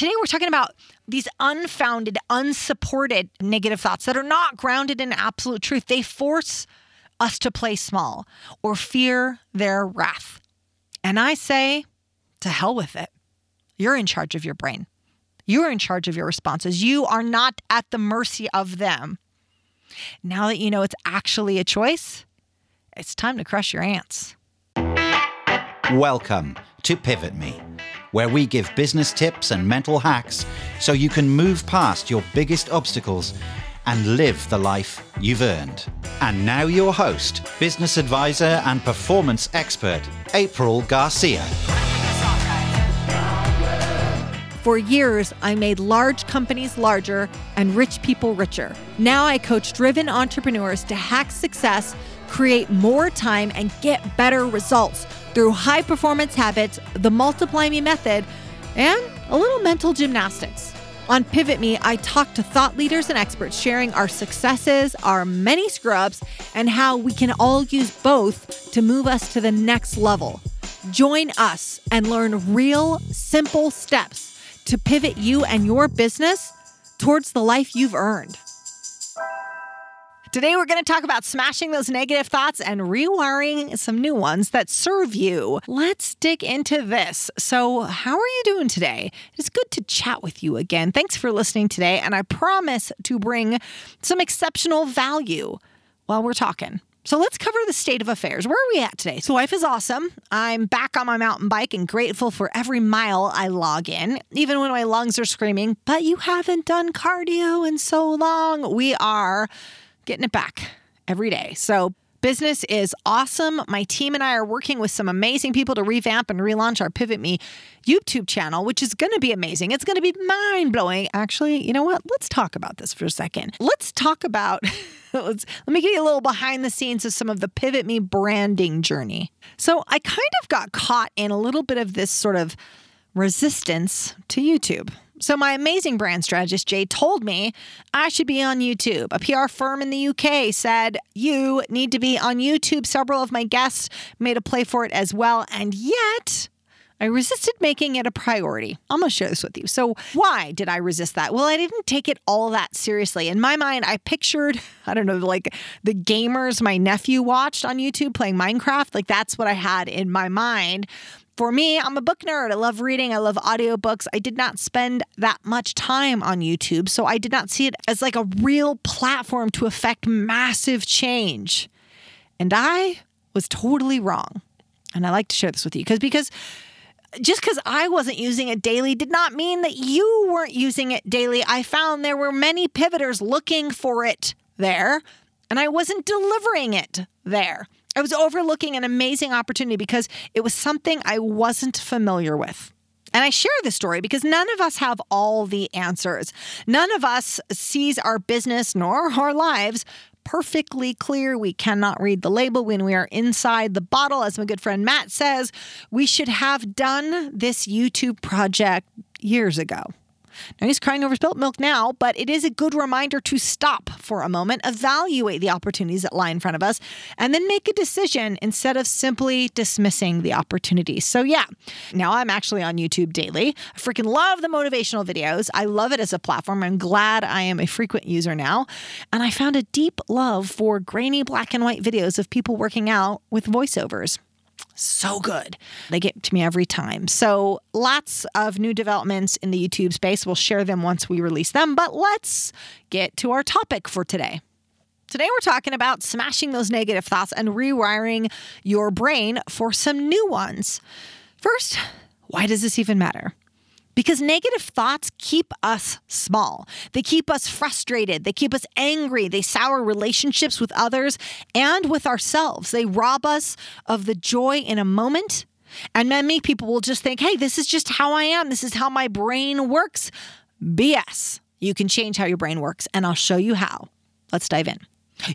today we're talking about these unfounded, unsupported negative thoughts that are not grounded in absolute truth. They force us to play small or fear their wrath. And I say, to hell with it. You're in charge of your brain. You're in charge of your responses. You are not at the mercy of them. Now that you know it's actually a choice, it's time to crush your ants. Welcome to Pivot Me, where we give business tips and mental hacks so you can move past your biggest obstacles and live the life you've earned. And now, your host, business advisor, and performance expert, April Garcia. For years, I made large companies larger and rich people richer. Now I coach driven entrepreneurs to hack success, create more time, and get better results through high performance habits, the Multiply Me method, and a little mental gymnastics. On Pivot Me, I talk to thought leaders and experts sharing our successes, our many scrubs, and how we can all use both to move us to the next level. Join us and learn real, simple steps to pivot you and your business towards the life you've earned. Today, we're going to talk about smashing those negative thoughts and rewiring some new ones that serve you. Let's dig into this. So, how are you doing today? It's good to chat with you again. Thanks for listening today, and I promise to bring some exceptional value while we're talking. So let's cover the state of affairs. Where are we at today? So life is awesome. I'm back on my mountain bike and grateful for every mile I log in, even when my lungs are screaming, but you haven't done cardio in so long. We are getting it back every day. So Business is awesome. My team and I are working with some amazing people to revamp and relaunch our Pivot Me YouTube channel, which is going to be amazing. It's going to be mind blowing. Actually, you know what? Let's talk about this for a second. Let's talk about. Let's, let me give you a little behind the scenes of some of the Pivot Me branding journey. So, I kind of got caught in a little bit of this sort of resistance to YouTube. So, my amazing brand strategist, Jay, told me I should be on YouTube. A PR firm in the UK said, You need to be on YouTube. Several of my guests made a play for it as well. And yet, I resisted making it a priority. I'm to share this with you. So, why did I resist that? Well, I didn't take it all that seriously. In my mind, I pictured, I don't know, like the gamers my nephew watched on YouTube playing Minecraft. Like, that's what I had in my mind. For me, I'm a book nerd. I love reading. I love audiobooks. I did not spend that much time on YouTube, so I did not see it as like a real platform to affect massive change. And I was totally wrong. And I like to share this with you because because just because I wasn't using it daily did not mean that you weren't using it daily. I found there were many pivoters looking for it there, and I wasn't delivering it there. I was overlooking an amazing opportunity because it was something I wasn't familiar with. And I share this story because none of us have all the answers. None of us sees our business nor our lives perfectly clear. We cannot read the label when we are inside the bottle. As my good friend Matt says, we should have done this YouTube project years ago. Now he's crying over spilt milk now, but it is a good reminder to stop for a moment, evaluate the opportunities that lie in front of us, and then make a decision instead of simply dismissing the opportunities. So, yeah, now I'm actually on YouTube daily. I freaking love the motivational videos. I love it as a platform. I'm glad I am a frequent user now. And I found a deep love for grainy black and white videos of people working out with voiceovers so good. They get to me every time. So, lots of new developments in the YouTube space. We'll share them once we release them, but let's get to our topic for today. Today, we're talking about smashing those negative thoughts and rewiring your brain for some new ones. First, why does this even matter? Because negative thoughts keep us small. They keep us frustrated. They keep us angry. They sour relationships with others and with ourselves. They rob us of the joy in a moment. And many people will just think, hey, this is just how I am. This is how my brain works. BS. You can change how your brain works, and I'll show you how. Let's dive in.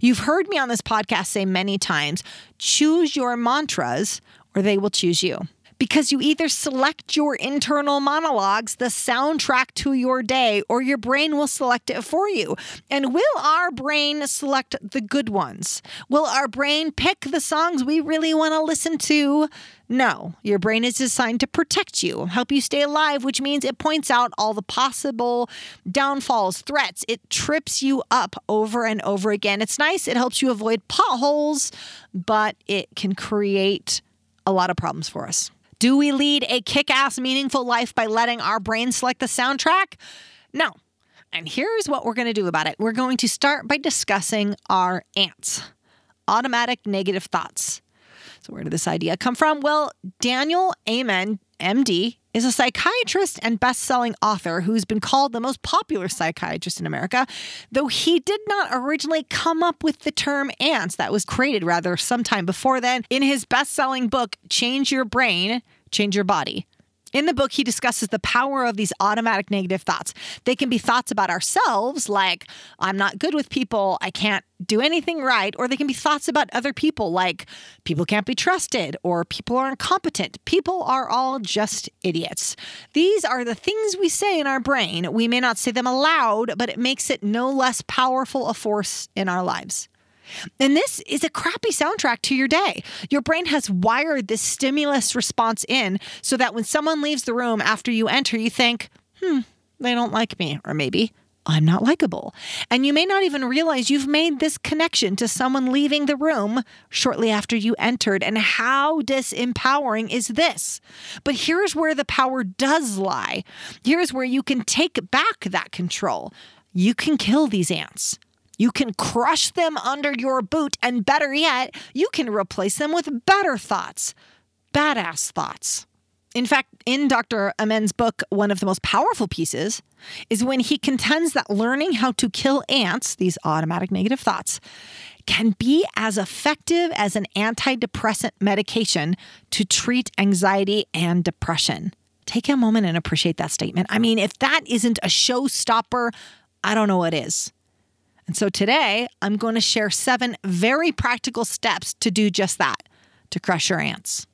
You've heard me on this podcast say many times choose your mantras or they will choose you because you either select your internal monologues, the soundtrack to your day, or your brain will select it for you. And will our brain select the good ones? Will our brain pick the songs we really want to listen to No, your brain is designed to protect you, help you stay alive, which means it points out all the possible downfalls, threats. It trips you up over and over again. It's nice, it helps you avoid potholes, but it can create a lot of problems for us. Do we lead a kick ass, meaningful life by letting our brain select the soundtrack? No. And here's what we're going to do about it we're going to start by discussing our ants automatic negative thoughts. So, where did this idea come from? Well, Daniel Amen, MD, is a psychiatrist and best selling author who's been called the most popular psychiatrist in America, though he did not originally come up with the term ants. That was created rather sometime before then in his best selling book, Change Your Brain, Change Your Body. In the book, he discusses the power of these automatic negative thoughts. They can be thoughts about ourselves, like, I'm not good with people, I can't do anything right, or they can be thoughts about other people, like, people can't be trusted, or people are incompetent. People are all just idiots. These are the things we say in our brain. We may not say them aloud, but it makes it no less powerful a force in our lives. And this is a crappy soundtrack to your day. Your brain has wired this stimulus response in so that when someone leaves the room after you enter, you think, hmm, they don't like me. Or maybe I'm not likable. And you may not even realize you've made this connection to someone leaving the room shortly after you entered. And how disempowering is this? But here's where the power does lie. Here's where you can take back that control. You can kill these ants. You can crush them under your boot, and better yet, you can replace them with better thoughts, badass thoughts. In fact, in Dr. Amen's book, one of the most powerful pieces is when he contends that learning how to kill ants, these automatic negative thoughts, can be as effective as an antidepressant medication to treat anxiety and depression. Take a moment and appreciate that statement. I mean, if that isn't a showstopper, I don't know what is. And so today, I'm going to share seven very practical steps to do just that to crush your ants.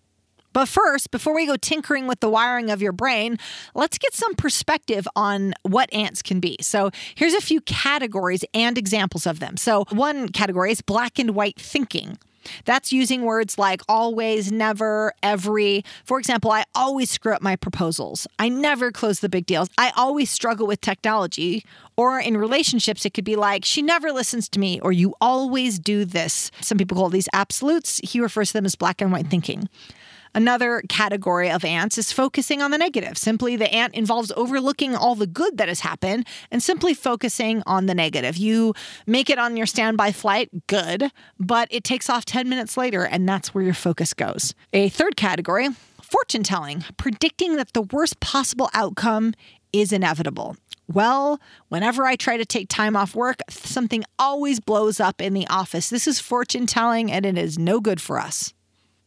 But first, before we go tinkering with the wiring of your brain, let's get some perspective on what ants can be. So, here's a few categories and examples of them. So, one category is black and white thinking. That's using words like always, never, every. For example, I always screw up my proposals. I never close the big deals. I always struggle with technology. Or in relationships, it could be like, she never listens to me, or you always do this. Some people call these absolutes. He refers to them as black and white thinking. Another category of ants is focusing on the negative. Simply, the ant involves overlooking all the good that has happened and simply focusing on the negative. You make it on your standby flight, good, but it takes off 10 minutes later, and that's where your focus goes. A third category fortune telling, predicting that the worst possible outcome is inevitable. Well, whenever I try to take time off work, something always blows up in the office. This is fortune telling and it is no good for us.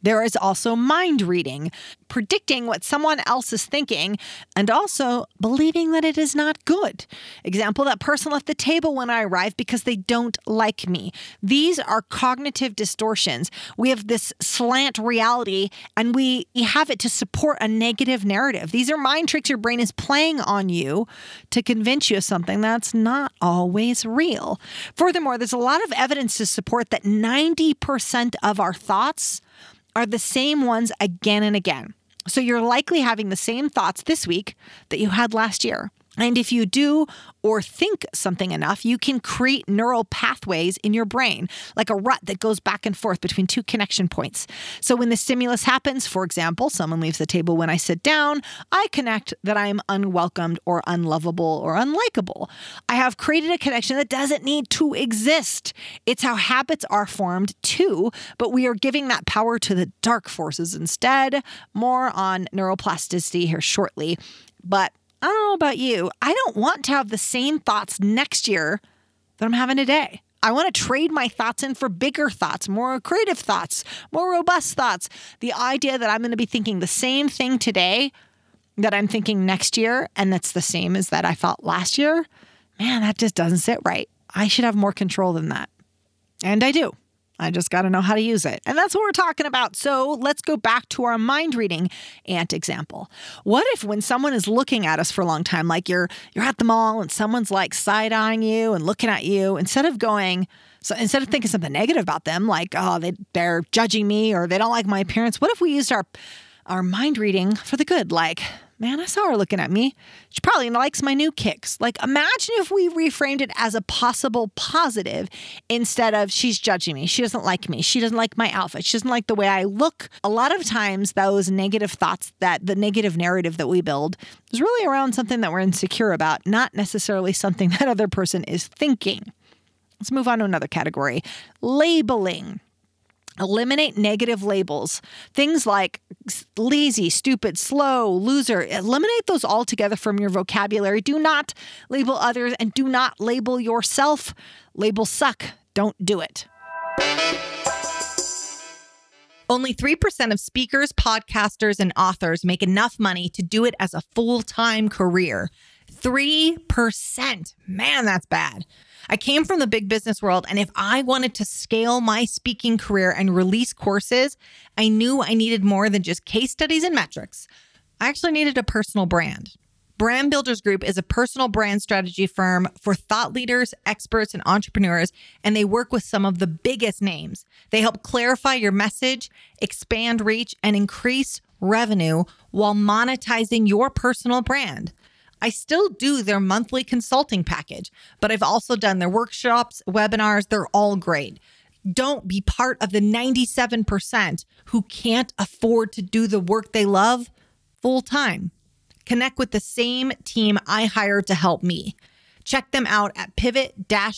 There is also mind reading, predicting what someone else is thinking, and also believing that it is not good. Example that person left the table when I arrived because they don't like me. These are cognitive distortions. We have this slant reality and we have it to support a negative narrative. These are mind tricks your brain is playing on you to convince you of something that's not always real. Furthermore, there's a lot of evidence to support that 90% of our thoughts are the same ones again and again. So you're likely having the same thoughts this week that you had last year. And if you do or think something enough, you can create neural pathways in your brain, like a rut that goes back and forth between two connection points. So when the stimulus happens, for example, someone leaves the table when I sit down, I connect that I am unwelcomed or unlovable or unlikable. I have created a connection that doesn't need to exist. It's how habits are formed too, but we are giving that power to the dark forces instead. More on neuroplasticity here shortly. But I don't know about you. I don't want to have the same thoughts next year that I'm having today. I want to trade my thoughts in for bigger thoughts, more creative thoughts, more robust thoughts. The idea that I'm going to be thinking the same thing today that I'm thinking next year and that's the same as that I felt last year, man, that just doesn't sit right. I should have more control than that. And I do. I just got to know how to use it. And that's what we're talking about. So let's go back to our mind reading ant example. What if when someone is looking at us for a long time, like you're you're at the mall and someone's like side-eyeing you and looking at you, instead of going, so instead of thinking something negative about them, like, oh, they, they're judging me or they don't like my appearance, what if we used our our mind reading for the good? Like, man, I saw her looking at me. She probably likes my new kicks. Like, imagine if we reframed it as a possible positive instead of she's judging me. She doesn't like me. She doesn't like my outfit. She doesn't like the way I look. A lot of times, those negative thoughts, that the negative narrative that we build is really around something that we're insecure about, not necessarily something that other person is thinking. Let's move on to another category labeling. Eliminate negative labels. Things like lazy, stupid, slow, loser. Eliminate those altogether from your vocabulary. Do not label others and do not label yourself. Label suck. Don't do it. Only 3% of speakers, podcasters, and authors make enough money to do it as a full time career. 3%. Man, that's bad. I came from the big business world, and if I wanted to scale my speaking career and release courses, I knew I needed more than just case studies and metrics. I actually needed a personal brand. Brand Builders Group is a personal brand strategy firm for thought leaders, experts, and entrepreneurs, and they work with some of the biggest names. They help clarify your message, expand reach, and increase revenue while monetizing your personal brand. I still do their monthly consulting package, but I've also done their workshops, webinars. They're all great. Don't be part of the 97% who can't afford to do the work they love full time. Connect with the same team I hired to help me. Check them out at pivot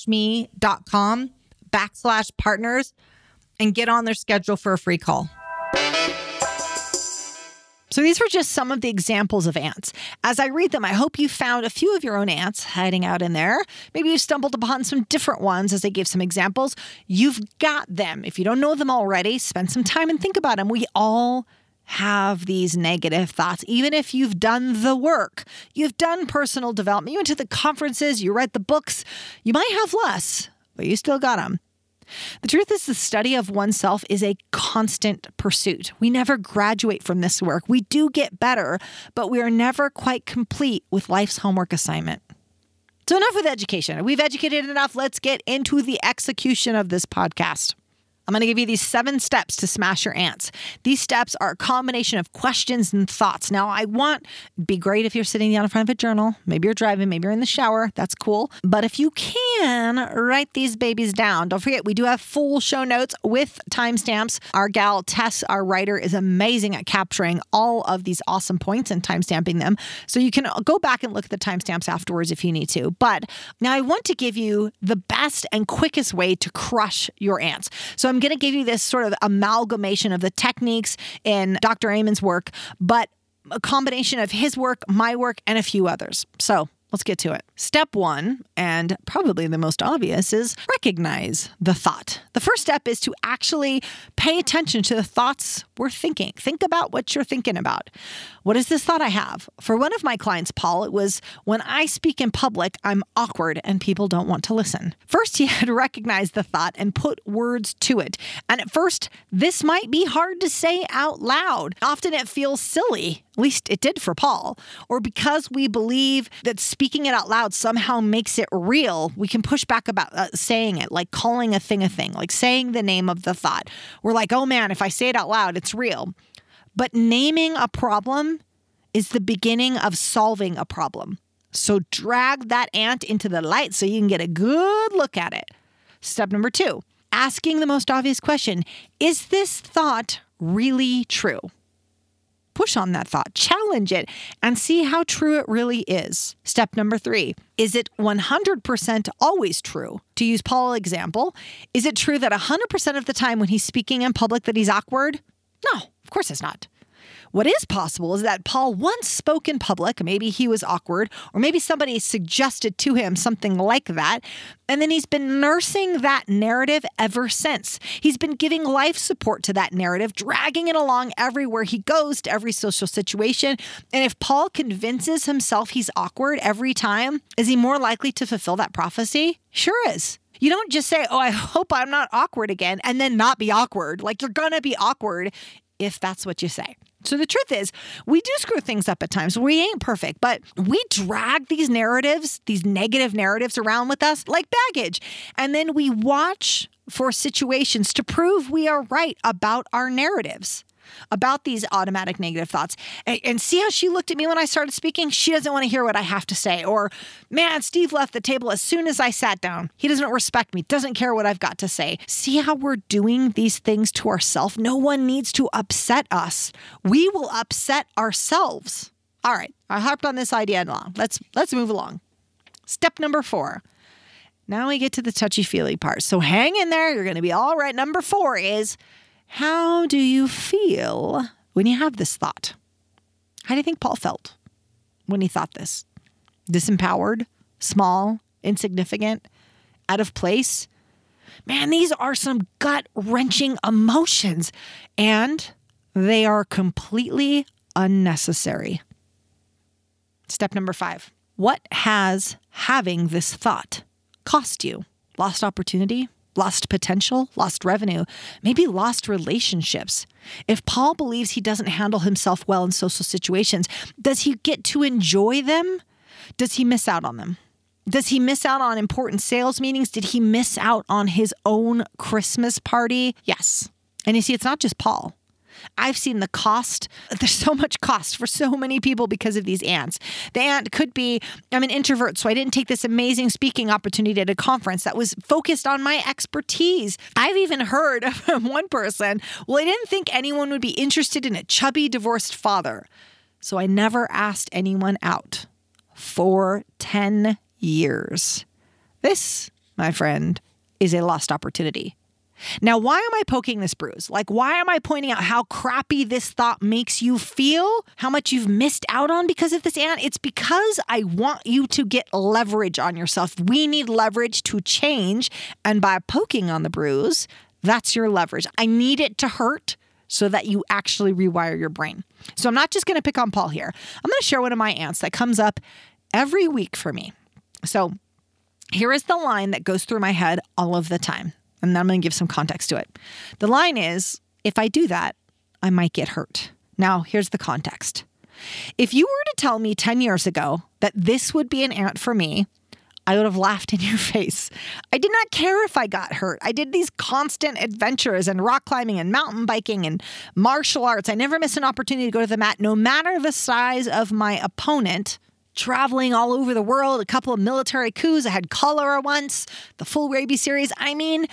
me.com backslash partners and get on their schedule for a free call. So these were just some of the examples of ants. As I read them, I hope you found a few of your own ants hiding out in there. Maybe you stumbled upon some different ones as they gave some examples. You've got them. If you don't know them already, spend some time and think about them. We all have these negative thoughts, even if you've done the work, you've done personal development, you went to the conferences, you read the books, you might have less, but you still got them. The truth is, the study of oneself is a constant pursuit. We never graduate from this work. We do get better, but we are never quite complete with life's homework assignment. So, enough with education. We've educated enough. Let's get into the execution of this podcast. I'm going to give you these seven steps to smash your ants. These steps are a combination of questions and thoughts. Now, I want be great if you're sitting down in front of a journal. Maybe you're driving, maybe you're in the shower. That's cool. But if you can, write these babies down. Don't forget, we do have full show notes with timestamps. Our gal Tess, our writer, is amazing at capturing all of these awesome points and timestamping them. So you can go back and look at the timestamps afterwards if you need to. But now I want to give you the best and quickest way to crush your ants. So I'm going to give you this sort of amalgamation of the techniques in Dr. Amen's work, but a combination of his work, my work, and a few others. So Let's get to it. Step one, and probably the most obvious, is recognize the thought. The first step is to actually pay attention to the thoughts we're thinking. Think about what you're thinking about. What is this thought I have? For one of my clients, Paul, it was when I speak in public, I'm awkward and people don't want to listen. First, he had recognized the thought and put words to it. And at first, this might be hard to say out loud. Often it feels silly at least it did for Paul, or because we believe that speaking it out loud somehow makes it real, we can push back about uh, saying it, like calling a thing a thing, like saying the name of the thought. We're like, oh man, if I say it out loud, it's real. But naming a problem is the beginning of solving a problem. So drag that ant into the light so you can get a good look at it. Step number two asking the most obvious question Is this thought really true? push on that thought, challenge it, and see how true it really is. Step number three is it 100% always true? To use Paul's example, is it true that 100% of the time when he's speaking in public that he's awkward? No, of course it's not. What is possible is that Paul once spoke in public, maybe he was awkward, or maybe somebody suggested to him something like that, and then he's been nursing that narrative ever since. He's been giving life support to that narrative, dragging it along everywhere he goes to every social situation. And if Paul convinces himself he's awkward every time, is he more likely to fulfill that prophecy? Sure is. You don't just say, Oh, I hope I'm not awkward again, and then not be awkward. Like you're going to be awkward if that's what you say. So the truth is, we do screw things up at times. We ain't perfect, but we drag these narratives, these negative narratives around with us like baggage. And then we watch for situations to prove we are right about our narratives about these automatic negative thoughts. And, and, see how she looked at me when I started speaking? She doesn't want to hear what I have to say. Or, man, Steve left the table as soon as I sat down. He doesn't respect me, doesn't care what I've got to say. See how we're doing these things to ourselves? No one needs to upset us. We will upset ourselves. All right, I harped on this idea long. Let's let's move along. Step number four. Now we get to the touchy feely part. So hang in there. You're going to be all right. Number four is how do you feel when you have this thought? How do you think Paul felt when he thought this? Disempowered, small, insignificant, out of place? Man, these are some gut wrenching emotions, and they are completely unnecessary. Step number five What has having this thought cost you? Lost opportunity? Lost potential, lost revenue, maybe lost relationships. If Paul believes he doesn't handle himself well in social situations, does he get to enjoy them? Does he miss out on them? Does he miss out on important sales meetings? Did he miss out on his own Christmas party? Yes. And you see, it's not just Paul. I've seen the cost. There's so much cost for so many people because of these ants. The ant could be, I'm an introvert, so I didn't take this amazing speaking opportunity at a conference that was focused on my expertise. I've even heard from one person, well, I didn't think anyone would be interested in a chubby divorced father. So I never asked anyone out for 10 years. This, my friend, is a lost opportunity. Now, why am I poking this bruise? Like, why am I pointing out how crappy this thought makes you feel? How much you've missed out on because of this, ant? It's because I want you to get leverage on yourself. We need leverage to change. And by poking on the bruise, that's your leverage. I need it to hurt so that you actually rewire your brain. So I'm not just going to pick on Paul here. I'm going to share one of my ants that comes up every week for me. So here is the line that goes through my head all of the time. And then I'm going to give some context to it. The line is if I do that, I might get hurt. Now, here's the context. If you were to tell me 10 years ago that this would be an ant for me, I would have laughed in your face. I did not care if I got hurt. I did these constant adventures and rock climbing and mountain biking and martial arts. I never missed an opportunity to go to the mat, no matter the size of my opponent traveling all over the world, a couple of military coups. I had cholera once, the full rabies series. I mean,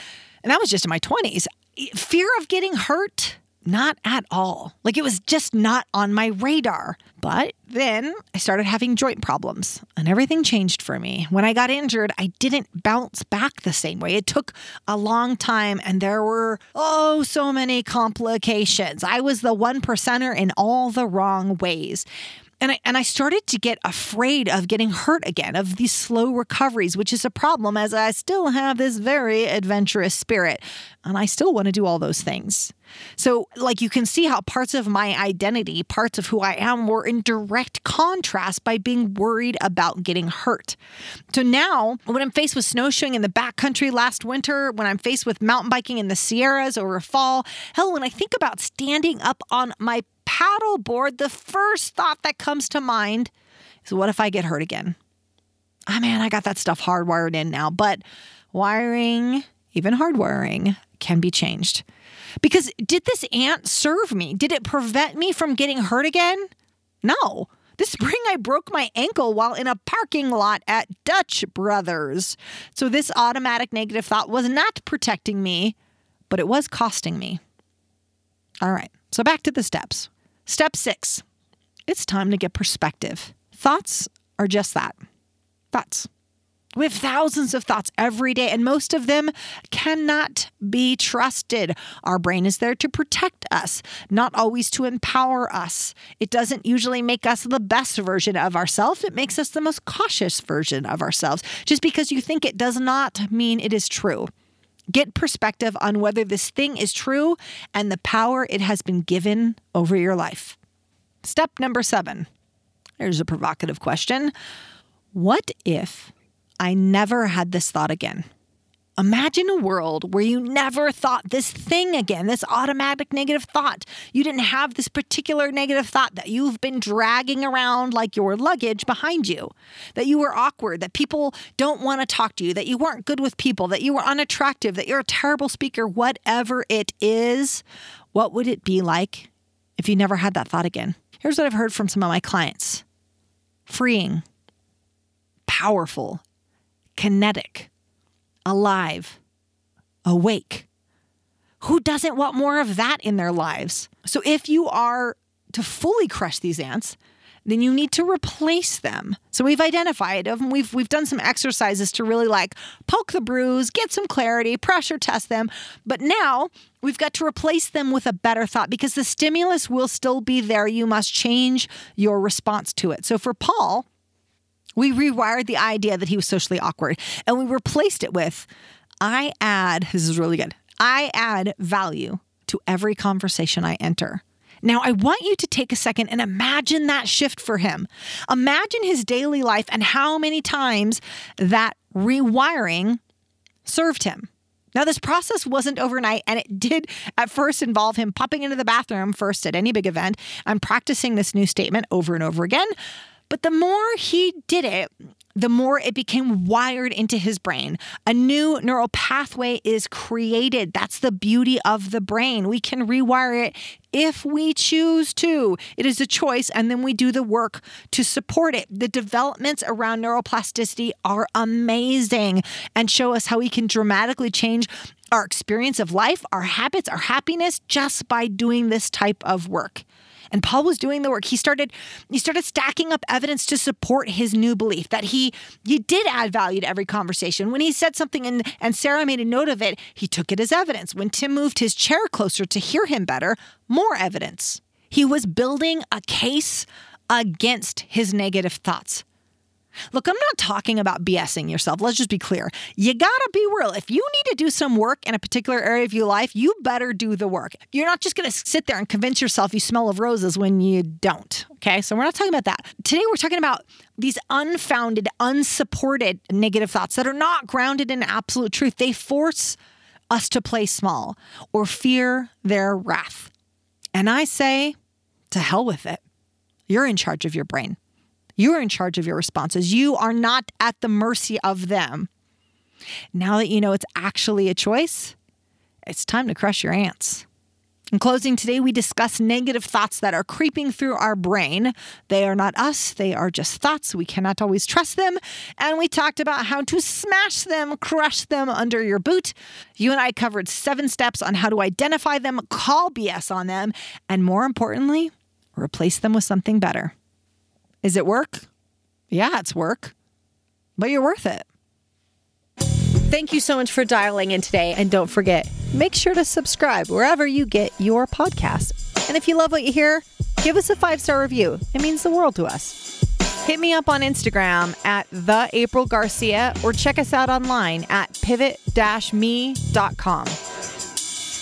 and that was just in my 20s. Fear of getting hurt? Not at all. Like it was just not on my radar. But then I started having joint problems and everything changed for me. When I got injured, I didn't bounce back the same way. It took a long time and there were, oh, so many complications. I was the one percenter in all the wrong ways. And I, and I started to get afraid of getting hurt again, of these slow recoveries, which is a problem as I still have this very adventurous spirit and I still want to do all those things. So, like, you can see how parts of my identity, parts of who I am, were in direct contrast by being worried about getting hurt. So now, when I'm faced with snowshoeing in the backcountry last winter, when I'm faced with mountain biking in the Sierras over fall, hell, when I think about standing up on my paddleboard, the first thought that comes to mind is what if I get hurt again? Oh man, I got that stuff hardwired in now, but wiring, even hardwiring, can be changed. Because did this ant serve me? Did it prevent me from getting hurt again? No. This spring, I broke my ankle while in a parking lot at Dutch Brothers. So, this automatic negative thought was not protecting me, but it was costing me. All right, so back to the steps. Step six it's time to get perspective. Thoughts are just that thoughts. We have thousands of thoughts every day, and most of them cannot be trusted. Our brain is there to protect us, not always to empower us. It doesn't usually make us the best version of ourselves, it makes us the most cautious version of ourselves. Just because you think it does not mean it is true. Get perspective on whether this thing is true and the power it has been given over your life. Step number seven. Here's a provocative question What if I never had this thought again? Imagine a world where you never thought this thing again, this automatic negative thought. You didn't have this particular negative thought that you've been dragging around like your luggage behind you, that you were awkward, that people don't want to talk to you, that you weren't good with people, that you were unattractive, that you're a terrible speaker, whatever it is. What would it be like if you never had that thought again? Here's what I've heard from some of my clients freeing, powerful, kinetic alive, awake. Who doesn't want more of that in their lives? So, if you are to fully crush these ants, then you need to replace them. So we've identified them. We've we've done some exercises to really like poke the bruise, get some clarity, pressure test them. But now we've got to replace them with a better thought because the stimulus will still be there. You must change your response to it. So for Paul, we rewired the idea that he was socially awkward and we replaced it with I add, this is really good, I add value to every conversation I enter. Now, I want you to take a second and imagine that shift for him. Imagine his daily life and how many times that rewiring served him. Now, this process wasn't overnight, and it did at first involve him popping into the bathroom first at any big event and practicing this new statement over and over again. But the more he did it, the more it became wired into his brain. A new neural pathway is created. That's the beauty of the brain. We can rewire it if we choose to. It is a choice, and then we do the work to support it. The developments around neuroplasticity are amazing and show us how we can dramatically change our experience of life, our habits, our happiness just by doing this type of work. And Paul was doing the work. He started he started stacking up evidence to support his new belief that he he did add value to every conversation. When he said something and, and Sarah made a note of it, he took it as evidence. When Tim moved his chair closer to hear him better, more evidence. He was building a case against his negative thoughts. Look, I'm not talking about BSing yourself. Let's just be clear. You gotta be real. If you need to do some work in a particular area of your life, you better do the work. You're not just gonna sit there and convince yourself you smell of roses when you don't. Okay, so we're not talking about that. Today, we're talking about these unfounded, unsupported negative thoughts that are not grounded in absolute truth. They force us to play small or fear their wrath. And I say, to hell with it. You're in charge of your brain. You're in charge of your responses. You are not at the mercy of them. Now that you know it's actually a choice, it's time to crush your ants. In closing, today we discuss negative thoughts that are creeping through our brain. They are not us, they are just thoughts. We cannot always trust them. And we talked about how to smash them, crush them under your boot. You and I covered seven steps on how to identify them, call BS on them, and more importantly, replace them with something better. Is it work? Yeah, it's work, but you're worth it. Thank you so much for dialing in today. And don't forget, make sure to subscribe wherever you get your podcast. And if you love what you hear, give us a five star review. It means the world to us. Hit me up on Instagram at the April Garcia or check us out online at pivot-me.com.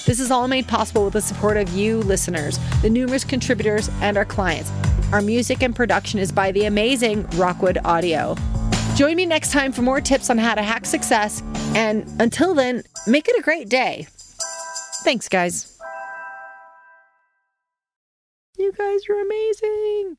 This is all made possible with the support of you listeners, the numerous contributors, and our clients. Our music and production is by the amazing Rockwood Audio. Join me next time for more tips on how to hack success. And until then, make it a great day. Thanks, guys. You guys are amazing.